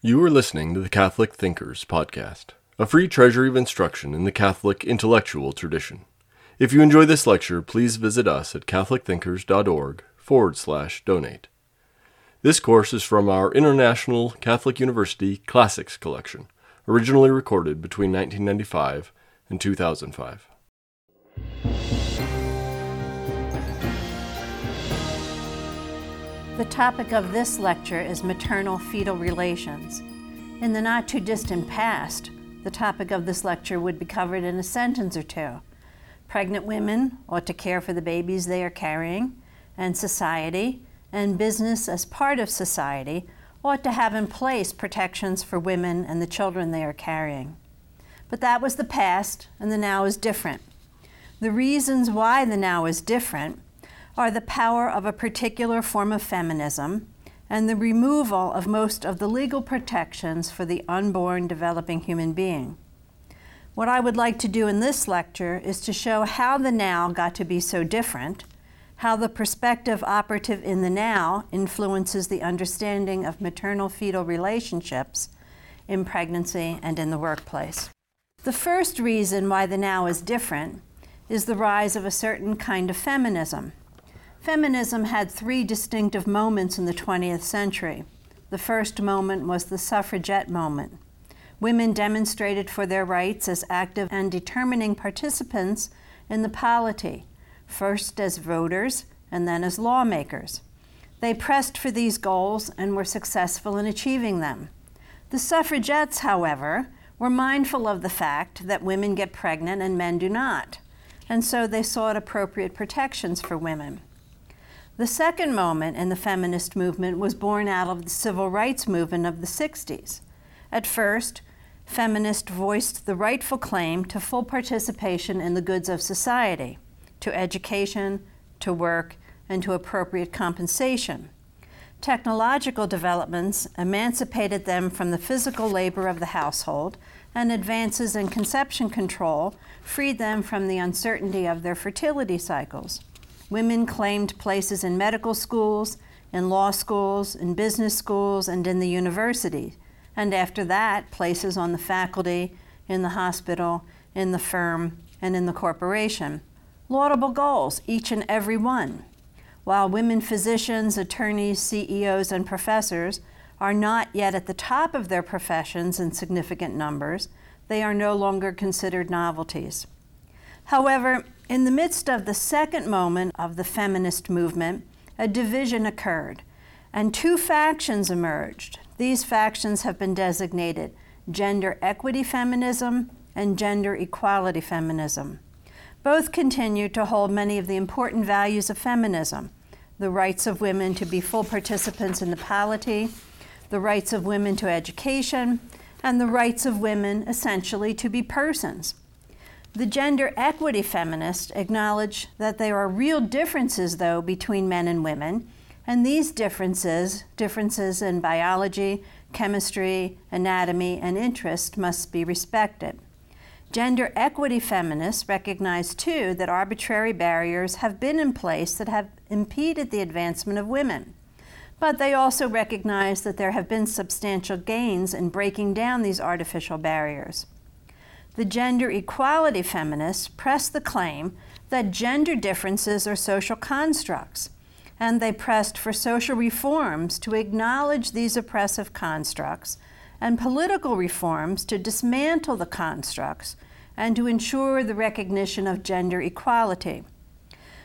You are listening to the Catholic Thinkers Podcast, a free treasury of instruction in the Catholic intellectual tradition. If you enjoy this lecture, please visit us at catholicthinkers.org forward slash donate. This course is from our International Catholic University Classics Collection, originally recorded between 1995 and 2005. The topic of this lecture is maternal fetal relations. In the not too distant past, the topic of this lecture would be covered in a sentence or two. Pregnant women ought to care for the babies they are carrying, and society, and business as part of society, ought to have in place protections for women and the children they are carrying. But that was the past, and the now is different. The reasons why the now is different are the power of a particular form of feminism and the removal of most of the legal protections for the unborn developing human being. What I would like to do in this lecture is to show how the now got to be so different, how the perspective operative in the now influences the understanding of maternal fetal relationships in pregnancy and in the workplace. The first reason why the now is different is the rise of a certain kind of feminism. Feminism had three distinctive moments in the 20th century. The first moment was the suffragette moment. Women demonstrated for their rights as active and determining participants in the polity, first as voters and then as lawmakers. They pressed for these goals and were successful in achieving them. The suffragettes, however, were mindful of the fact that women get pregnant and men do not, and so they sought appropriate protections for women. The second moment in the feminist movement was born out of the civil rights movement of the 60s. At first, feminists voiced the rightful claim to full participation in the goods of society, to education, to work, and to appropriate compensation. Technological developments emancipated them from the physical labor of the household, and advances in conception control freed them from the uncertainty of their fertility cycles. Women claimed places in medical schools, in law schools, in business schools, and in the university. And after that, places on the faculty, in the hospital, in the firm, and in the corporation. Laudable goals, each and every one. While women physicians, attorneys, CEOs, and professors are not yet at the top of their professions in significant numbers, they are no longer considered novelties. However, in the midst of the second moment of the feminist movement, a division occurred, and two factions emerged. These factions have been designated gender equity feminism and gender equality feminism. Both continue to hold many of the important values of feminism the rights of women to be full participants in the polity, the rights of women to education, and the rights of women essentially to be persons. The gender equity feminists acknowledge that there are real differences, though, between men and women, and these differences, differences in biology, chemistry, anatomy, and interest, must be respected. Gender equity feminists recognize, too, that arbitrary barriers have been in place that have impeded the advancement of women. But they also recognize that there have been substantial gains in breaking down these artificial barriers the gender equality feminists pressed the claim that gender differences are social constructs, and they pressed for social reforms to acknowledge these oppressive constructs and political reforms to dismantle the constructs and to ensure the recognition of gender equality.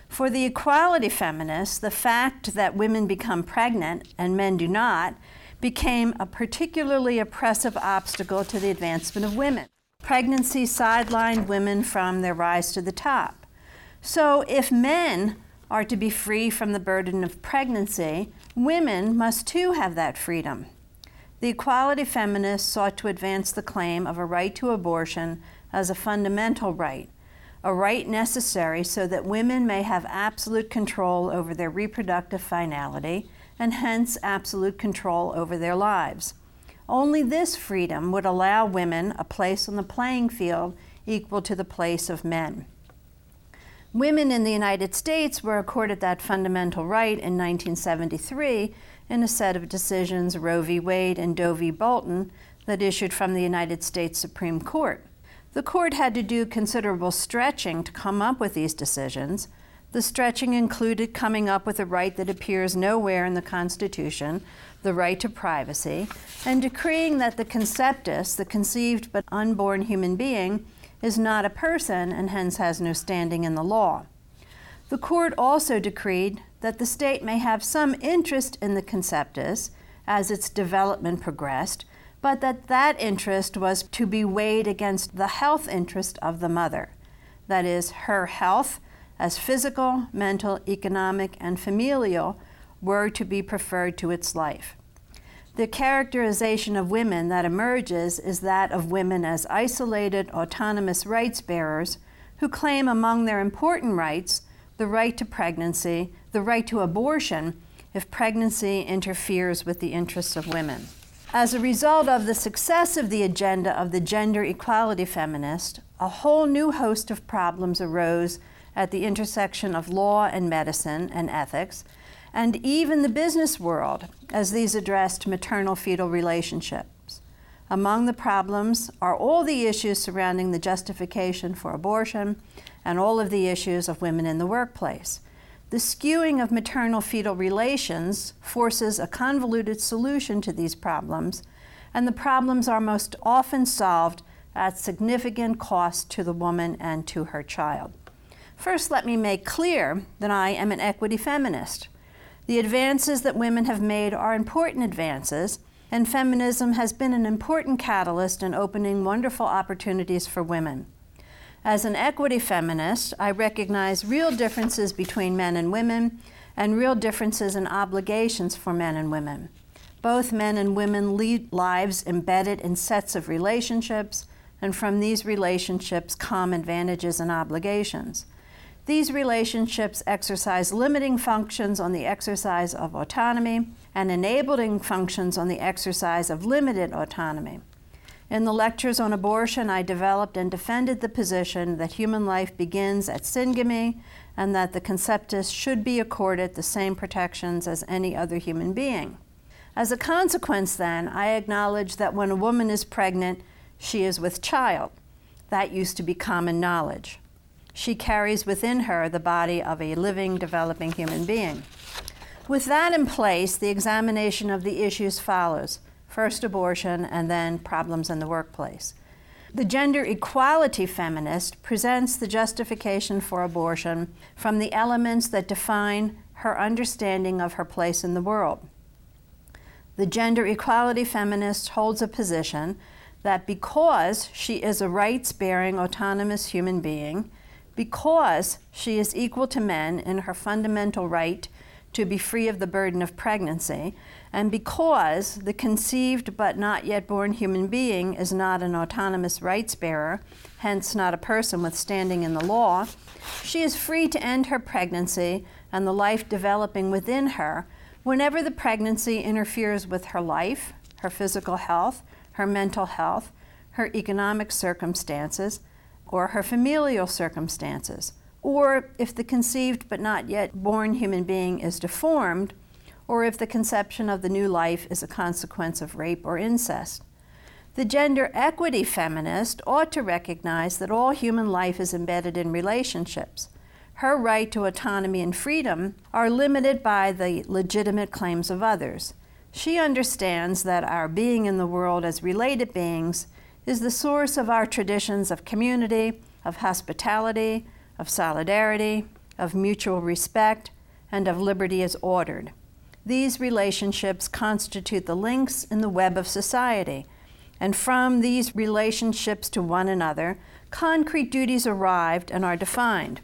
For the equality feminists, the fact that women become pregnant and men do not became a particularly oppressive obstacle to the advancement of women. Pregnancy sidelined women from their rise to the top. So, if men are to be free from the burden of pregnancy, women must too have that freedom. The equality feminists sought to advance the claim of a right to abortion as a fundamental right, a right necessary so that women may have absolute control over their reproductive finality and hence absolute control over their lives. Only this freedom would allow women a place on the playing field equal to the place of men. Women in the United States were accorded that fundamental right in 1973 in a set of decisions, Roe v. Wade and Doe v. Bolton, that issued from the United States Supreme Court. The court had to do considerable stretching to come up with these decisions. The stretching included coming up with a right that appears nowhere in the Constitution, the right to privacy, and decreeing that the conceptus, the conceived but unborn human being, is not a person and hence has no standing in the law. The court also decreed that the state may have some interest in the conceptus as its development progressed, but that that interest was to be weighed against the health interest of the mother. That is, her health as physical, mental, economic, and familial were to be preferred to its life. The characterization of women that emerges is that of women as isolated, autonomous rights bearers who claim among their important rights the right to pregnancy, the right to abortion if pregnancy interferes with the interests of women. As a result of the success of the agenda of the gender equality feminist, a whole new host of problems arose at the intersection of law and medicine and ethics, and even the business world as these addressed maternal fetal relationships. Among the problems are all the issues surrounding the justification for abortion and all of the issues of women in the workplace. The skewing of maternal fetal relations forces a convoluted solution to these problems, and the problems are most often solved at significant cost to the woman and to her child. First, let me make clear that I am an equity feminist. The advances that women have made are important advances, and feminism has been an important catalyst in opening wonderful opportunities for women. As an equity feminist, I recognize real differences between men and women and real differences in obligations for men and women. Both men and women lead lives embedded in sets of relationships, and from these relationships come advantages and obligations. These relationships exercise limiting functions on the exercise of autonomy and enabling functions on the exercise of limited autonomy. In the lectures on abortion, I developed and defended the position that human life begins at syngamy and that the conceptus should be accorded the same protections as any other human being. As a consequence, then, I acknowledge that when a woman is pregnant, she is with child. That used to be common knowledge. She carries within her the body of a living, developing human being. With that in place, the examination of the issues follows first abortion, and then problems in the workplace. The gender equality feminist presents the justification for abortion from the elements that define her understanding of her place in the world. The gender equality feminist holds a position that because she is a rights bearing, autonomous human being, because she is equal to men in her fundamental right to be free of the burden of pregnancy, and because the conceived but not yet born human being is not an autonomous rights bearer, hence not a person with standing in the law, she is free to end her pregnancy and the life developing within her whenever the pregnancy interferes with her life, her physical health, her mental health, her economic circumstances, or her familial circumstances or if the conceived but not yet born human being is deformed, or if the conception of the new life is a consequence of rape or incest. The gender equity feminist ought to recognize that all human life is embedded in relationships. Her right to autonomy and freedom are limited by the legitimate claims of others. She understands that our being in the world as related beings is the source of our traditions of community, of hospitality, of solidarity, of mutual respect, and of liberty as ordered. These relationships constitute the links in the web of society, and from these relationships to one another, concrete duties arrived and are defined.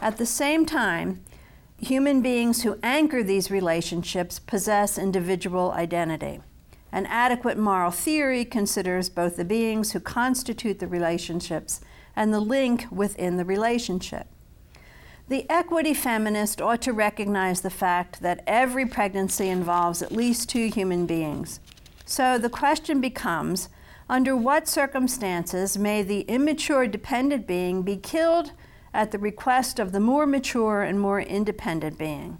At the same time, human beings who anchor these relationships possess individual identity. An adequate moral theory considers both the beings who constitute the relationships and the link within the relationship. The equity feminist ought to recognize the fact that every pregnancy involves at least two human beings. So the question becomes under what circumstances may the immature dependent being be killed at the request of the more mature and more independent being?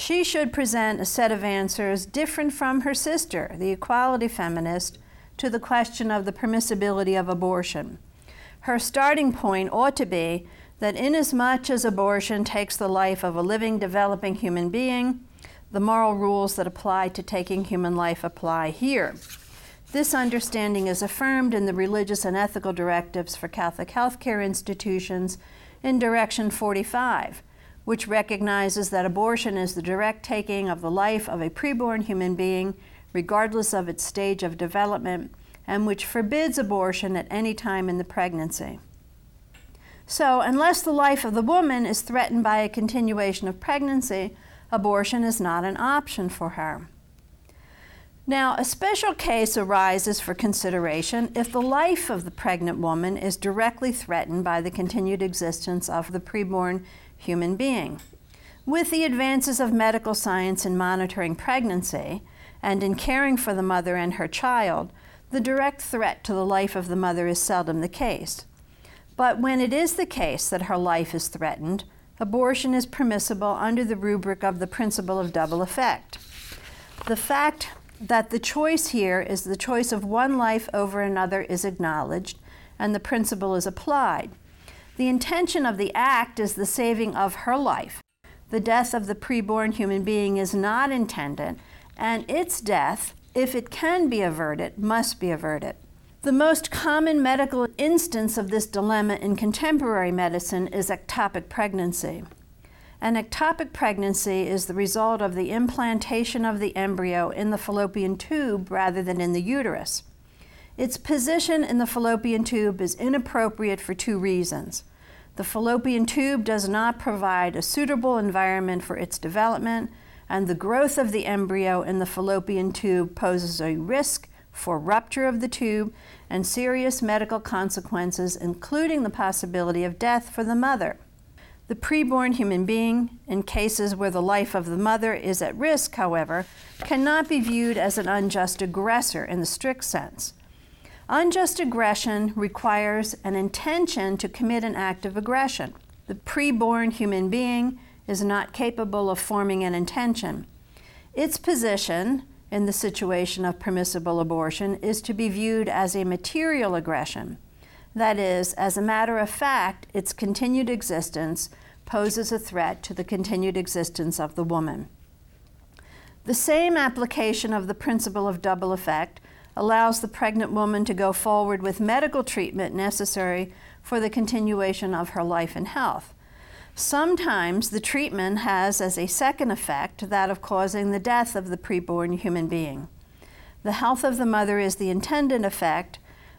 She should present a set of answers different from her sister, the equality feminist, to the question of the permissibility of abortion. Her starting point ought to be that inasmuch as abortion takes the life of a living, developing human being, the moral rules that apply to taking human life apply here. This understanding is affirmed in the religious and ethical directives for Catholic healthcare institutions in Directive 45, which recognizes that abortion is the direct taking of the life of a preborn human being, regardless of its stage of development, and which forbids abortion at any time in the pregnancy. So, unless the life of the woman is threatened by a continuation of pregnancy, abortion is not an option for her. Now, a special case arises for consideration if the life of the pregnant woman is directly threatened by the continued existence of the preborn human being. With the advances of medical science in monitoring pregnancy and in caring for the mother and her child, the direct threat to the life of the mother is seldom the case. But when it is the case that her life is threatened, abortion is permissible under the rubric of the principle of double effect. The fact that the choice here is the choice of one life over another is acknowledged, and the principle is applied. The intention of the act is the saving of her life. The death of the preborn human being is not intended, and its death, if it can be averted, must be averted. The most common medical instance of this dilemma in contemporary medicine is ectopic pregnancy. An ectopic pregnancy is the result of the implantation of the embryo in the fallopian tube rather than in the uterus. Its position in the fallopian tube is inappropriate for two reasons. The fallopian tube does not provide a suitable environment for its development, and the growth of the embryo in the fallopian tube poses a risk for rupture of the tube and serious medical consequences, including the possibility of death for the mother. The preborn human being, in cases where the life of the mother is at risk, however, cannot be viewed as an unjust aggressor in the strict sense. Unjust aggression requires an intention to commit an act of aggression. The preborn human being is not capable of forming an intention. Its position in the situation of permissible abortion is to be viewed as a material aggression. That is, as a matter of fact, its continued existence poses a threat to the continued existence of the woman. The same application of the principle of double effect allows the pregnant woman to go forward with medical treatment necessary for the continuation of her life and health. Sometimes the treatment has as a second effect that of causing the death of the preborn human being. The health of the mother is the intended effect,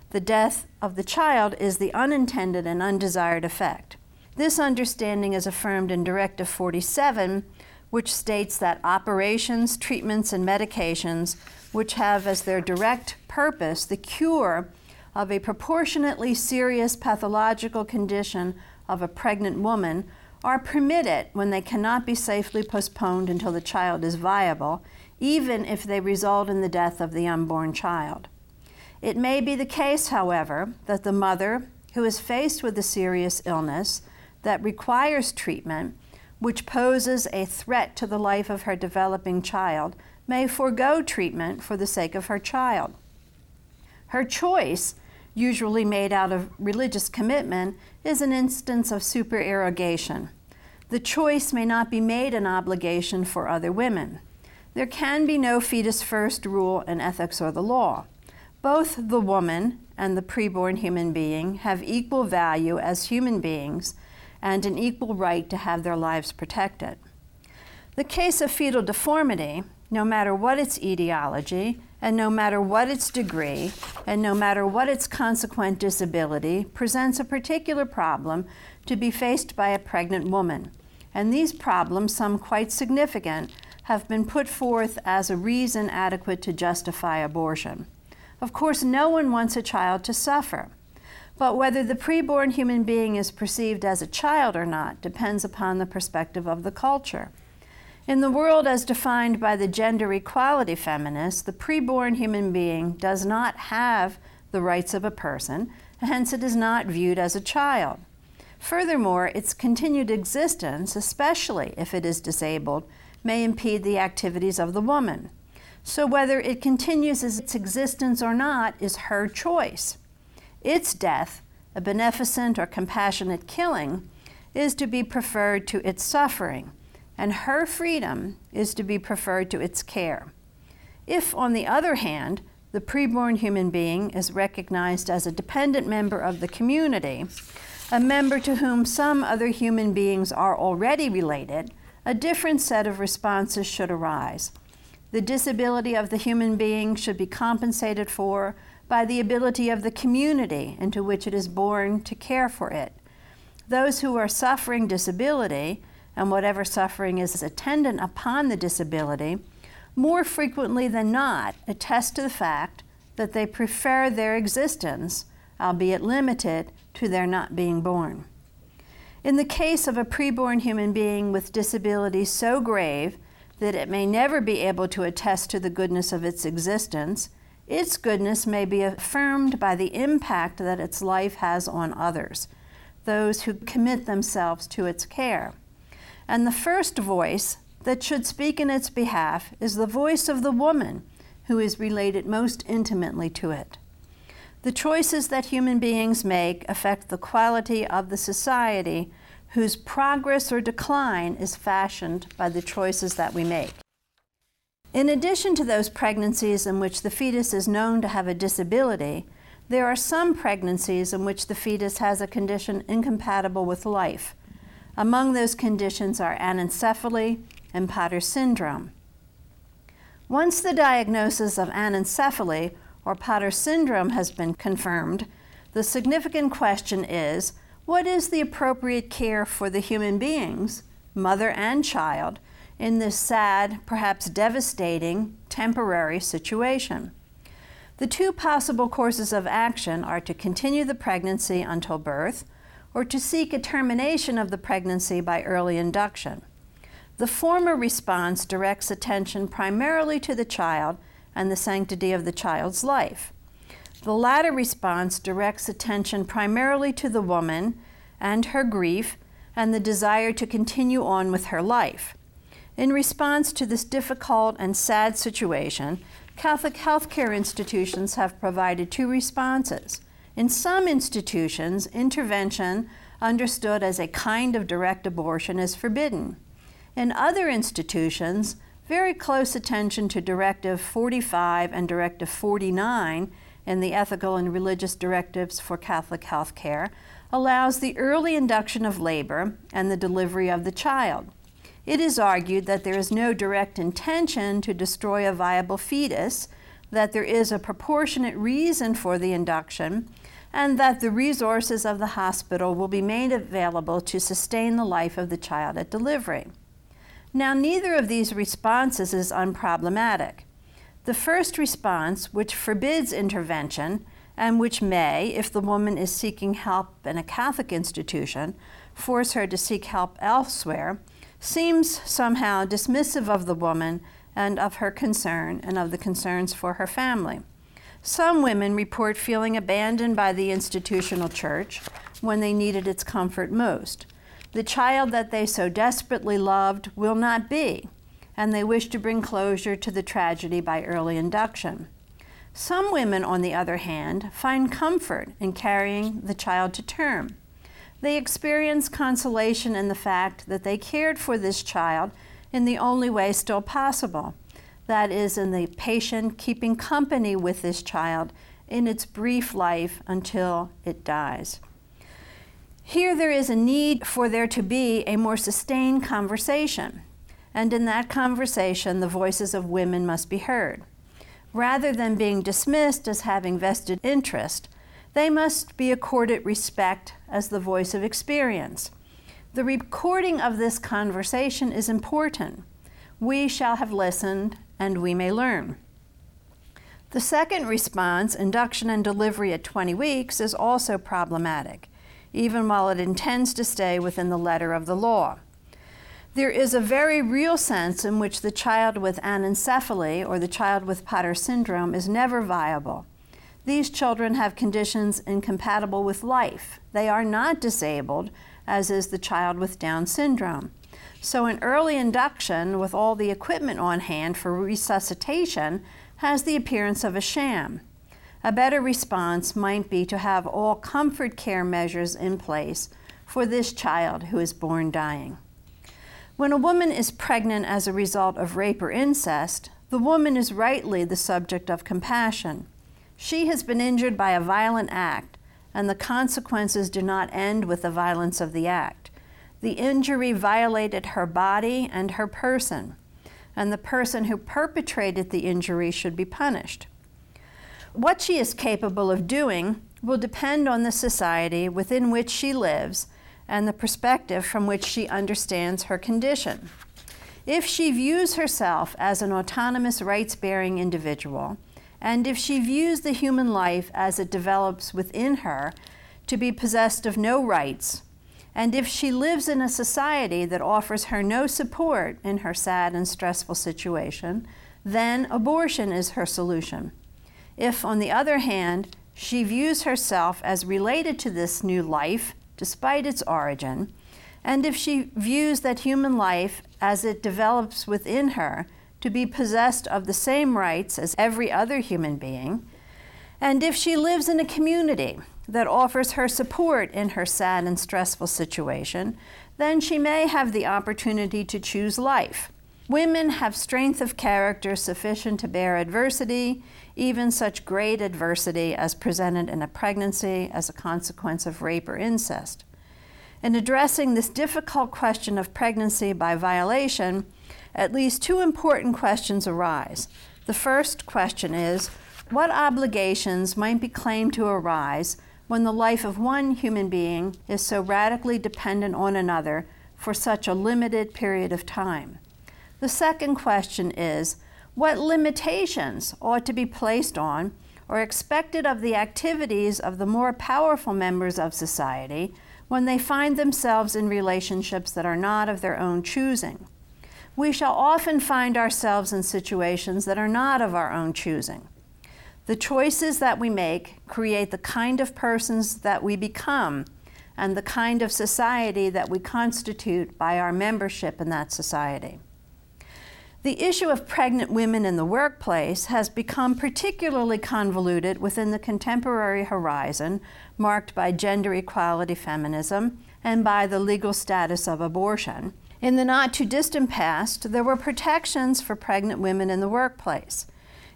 the death of the child is the unintended and undesired effect. This understanding is affirmed in Directive 47, which states that operations, treatments, and medications, which have as their direct purpose the cure of a proportionately serious pathological condition of a pregnant woman, are permitted when they cannot be safely postponed until the child is viable, even if they result in the death of the unborn child. It may be the case, however, that the mother who is faced with a serious illness that requires treatment, which poses a threat to the life of her developing child, may forego treatment for the sake of her child. Her choice, usually made out of religious commitment, is an instance of supererogation. The choice may not be made an obligation for other women. There can be no fetus first rule in ethics or the law. Both the woman and the preborn human being have equal value as human beings and an equal right to have their lives protected. The case of fetal deformity, no matter what its etiology, and no matter what its degree, and no matter what its consequent disability, presents a particular problem to be faced by a pregnant woman. And these problems, some quite significant, have been put forth as a reason adequate to justify abortion. Of course, no one wants a child to suffer. But whether the preborn human being is perceived as a child or not depends upon the perspective of the culture. In the world as defined by the gender equality feminists, the preborn human being does not have the rights of a person, hence, it is not viewed as a child. Furthermore, its continued existence, especially if it is disabled, may impede the activities of the woman. So, whether it continues its existence or not is her choice. Its death, a beneficent or compassionate killing, is to be preferred to its suffering, and her freedom is to be preferred to its care. If, on the other hand, the preborn human being is recognized as a dependent member of the community, a member to whom some other human beings are already related, a different set of responses should arise. The disability of the human being should be compensated for by the ability of the community into which it is born to care for it. Those who are suffering disability, and whatever suffering is attendant upon the disability, more frequently than not attest to the fact that they prefer their existence, albeit limited, to their not being born. In the case of a preborn human being with disability so grave that it may never be able to attest to the goodness of its existence, its goodness may be affirmed by the impact that its life has on others, those who commit themselves to its care. And the first voice that should speak in its behalf is the voice of the woman who is related most intimately to it. The choices that human beings make affect the quality of the society whose progress or decline is fashioned by the choices that we make. In addition to those pregnancies in which the fetus is known to have a disability, there are some pregnancies in which the fetus has a condition incompatible with life. Among those conditions are anencephaly and Potter syndrome. Once the diagnosis of anencephaly or Potter syndrome has been confirmed, the significant question is what is the appropriate care for the human beings, mother and child, in this sad, perhaps devastating, temporary situation? The two possible courses of action are to continue the pregnancy until birth or to seek a termination of the pregnancy by early induction. The former response directs attention primarily to the child and the sanctity of the child's life. The latter response directs attention primarily to the woman and her grief and the desire to continue on with her life. In response to this difficult and sad situation, Catholic healthcare institutions have provided two responses. In some institutions, intervention, understood as a kind of direct abortion, is forbidden. In other institutions, very close attention to Directive 45 and Directive 49 in the Ethical and Religious Directives for Catholic Health Care allows the early induction of labor and the delivery of the child. It is argued that there is no direct intention to destroy a viable fetus, that there is a proportionate reason for the induction, and that the resources of the hospital will be made available to sustain the life of the child at delivery. Now, neither of these responses is unproblematic. The first response, which forbids intervention, and which may, if the woman is seeking help in a Catholic institution, force her to seek help elsewhere, seems somehow dismissive of the woman and of her concern and of the concerns for her family. Some women report feeling abandoned by the institutional church when they needed its comfort most. The child that they so desperately loved will not be, and they wish to bring closure to the tragedy by early induction. Some women, on the other hand, find comfort in carrying the child to term. They experience consolation in the fact that they cared for this child in the only way still possible that is, in the patient keeping company with this child in its brief life until it dies. Here there is a need for there to be a more sustained conversation, and in that conversation, the voices of women must be heard. Rather than being dismissed as having vested interest, they must be accorded respect as the voice of experience. The recording of this conversation is important. We shall have listened, and we may learn. The second response, induction and delivery at 20 weeks, is also problematic even while it intends to stay within the letter of the law. There is a very real sense in which the child with anencephaly or the child with Potter syndrome is never viable. These children have conditions incompatible with life. They are not disabled, as is the child with Down syndrome. So, an early induction with all the equipment on hand for resuscitation has the appearance of a sham. A better response might be to have all comfort care measures in place for this child who is born dying. When a woman is pregnant as a result of rape or incest, the woman is rightly the subject of compassion. She has been injured by a violent act, and the consequences do not end with the violence of the act. The injury violated her body and her person, and the person who perpetrated the injury should be punished. What she is capable of doing will depend on the society within which she lives and the perspective from which she understands her condition. If she views herself as an autonomous, rights bearing individual, and if she views the human life as it develops within her to be possessed of no rights, and if she lives in a society that offers her no support in her sad and stressful situation, then abortion is her solution. If, on the other hand, she views herself as related to this new life, despite its origin, and if she views that human life as it develops within her to be possessed of the same rights as every other human being, and if she lives in a community that offers her support in her sad and stressful situation, then she may have the opportunity to choose life. Women have strength of character sufficient to bear adversity, even such great adversity as presented in a pregnancy as a consequence of rape or incest. In addressing this difficult question of pregnancy by violation, at least two important questions arise. The first question is what obligations might be claimed to arise when the life of one human being is so radically dependent on another for such a limited period of time? The second question is what limitations ought to be placed on or expected of the activities of the more powerful members of society when they find themselves in relationships that are not of their own choosing? We shall often find ourselves in situations that are not of our own choosing. The choices that we make create the kind of persons that we become and the kind of society that we constitute by our membership in that society. The issue of pregnant women in the workplace has become particularly convoluted within the contemporary horizon, marked by gender equality feminism and by the legal status of abortion. In the not too distant past, there were protections for pregnant women in the workplace.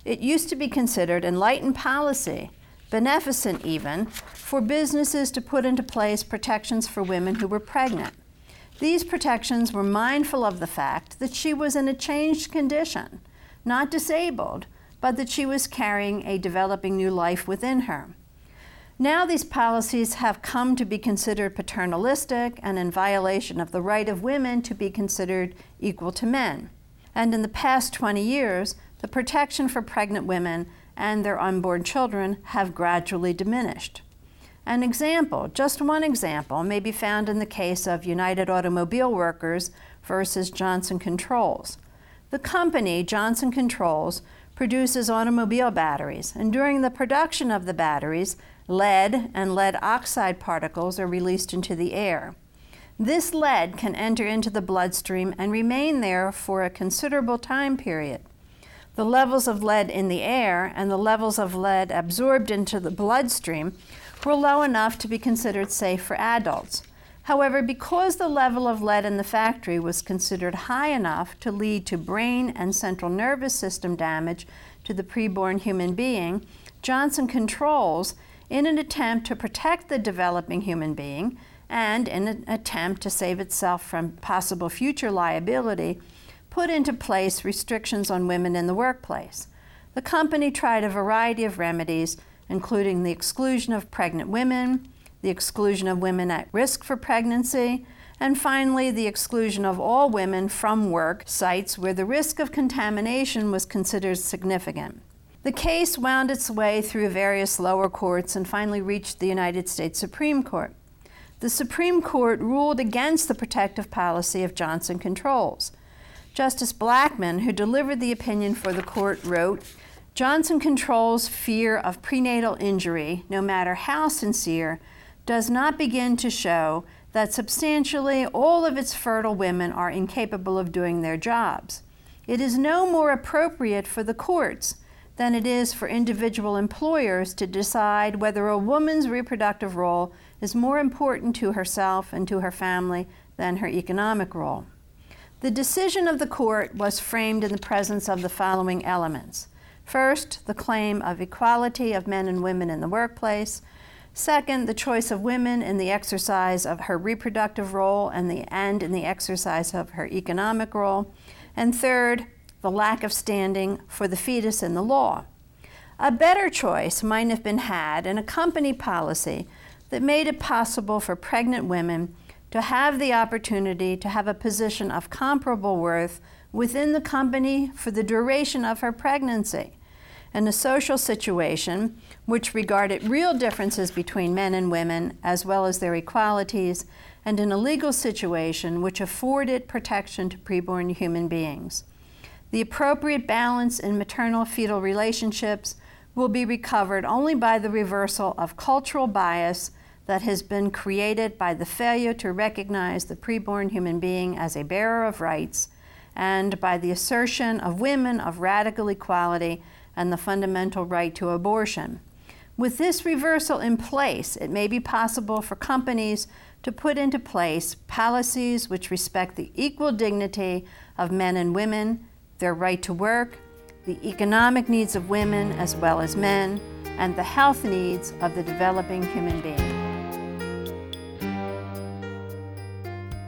It used to be considered enlightened policy, beneficent even, for businesses to put into place protections for women who were pregnant. These protections were mindful of the fact that she was in a changed condition, not disabled, but that she was carrying a developing new life within her. Now, these policies have come to be considered paternalistic and in violation of the right of women to be considered equal to men. And in the past 20 years, the protection for pregnant women and their unborn children have gradually diminished. An example, just one example, may be found in the case of United Automobile Workers versus Johnson Controls. The company, Johnson Controls, produces automobile batteries, and during the production of the batteries, lead and lead oxide particles are released into the air. This lead can enter into the bloodstream and remain there for a considerable time period. The levels of lead in the air and the levels of lead absorbed into the bloodstream were low enough to be considered safe for adults. However, because the level of lead in the factory was considered high enough to lead to brain and central nervous system damage to the preborn human being, Johnson Controls, in an attempt to protect the developing human being and in an attempt to save itself from possible future liability, put into place restrictions on women in the workplace. The company tried a variety of remedies including the exclusion of pregnant women, the exclusion of women at risk for pregnancy, and finally, the exclusion of all women from work sites where the risk of contamination was considered significant. The case wound its way through various lower courts and finally reached the United States Supreme Court. The Supreme Court ruled against the protective policy of Johnson Controls. Justice Blackmun, who delivered the opinion for the court, wrote Johnson Controls' fear of prenatal injury, no matter how sincere, does not begin to show that substantially all of its fertile women are incapable of doing their jobs. It is no more appropriate for the courts than it is for individual employers to decide whether a woman's reproductive role is more important to herself and to her family than her economic role. The decision of the court was framed in the presence of the following elements. First, the claim of equality of men and women in the workplace. Second, the choice of women in the exercise of her reproductive role and, the, and in the exercise of her economic role. And third, the lack of standing for the fetus in the law. A better choice might have been had in a company policy that made it possible for pregnant women to have the opportunity to have a position of comparable worth within the company for the duration of her pregnancy. In a social situation which regarded real differences between men and women as well as their equalities, and in a legal situation which afforded protection to preborn human beings. The appropriate balance in maternal fetal relationships will be recovered only by the reversal of cultural bias that has been created by the failure to recognize the preborn human being as a bearer of rights and by the assertion of women of radical equality and the fundamental right to abortion. With this reversal in place, it may be possible for companies to put into place policies which respect the equal dignity of men and women their right to work, the economic needs of women as well as men, and the health needs of the developing human being.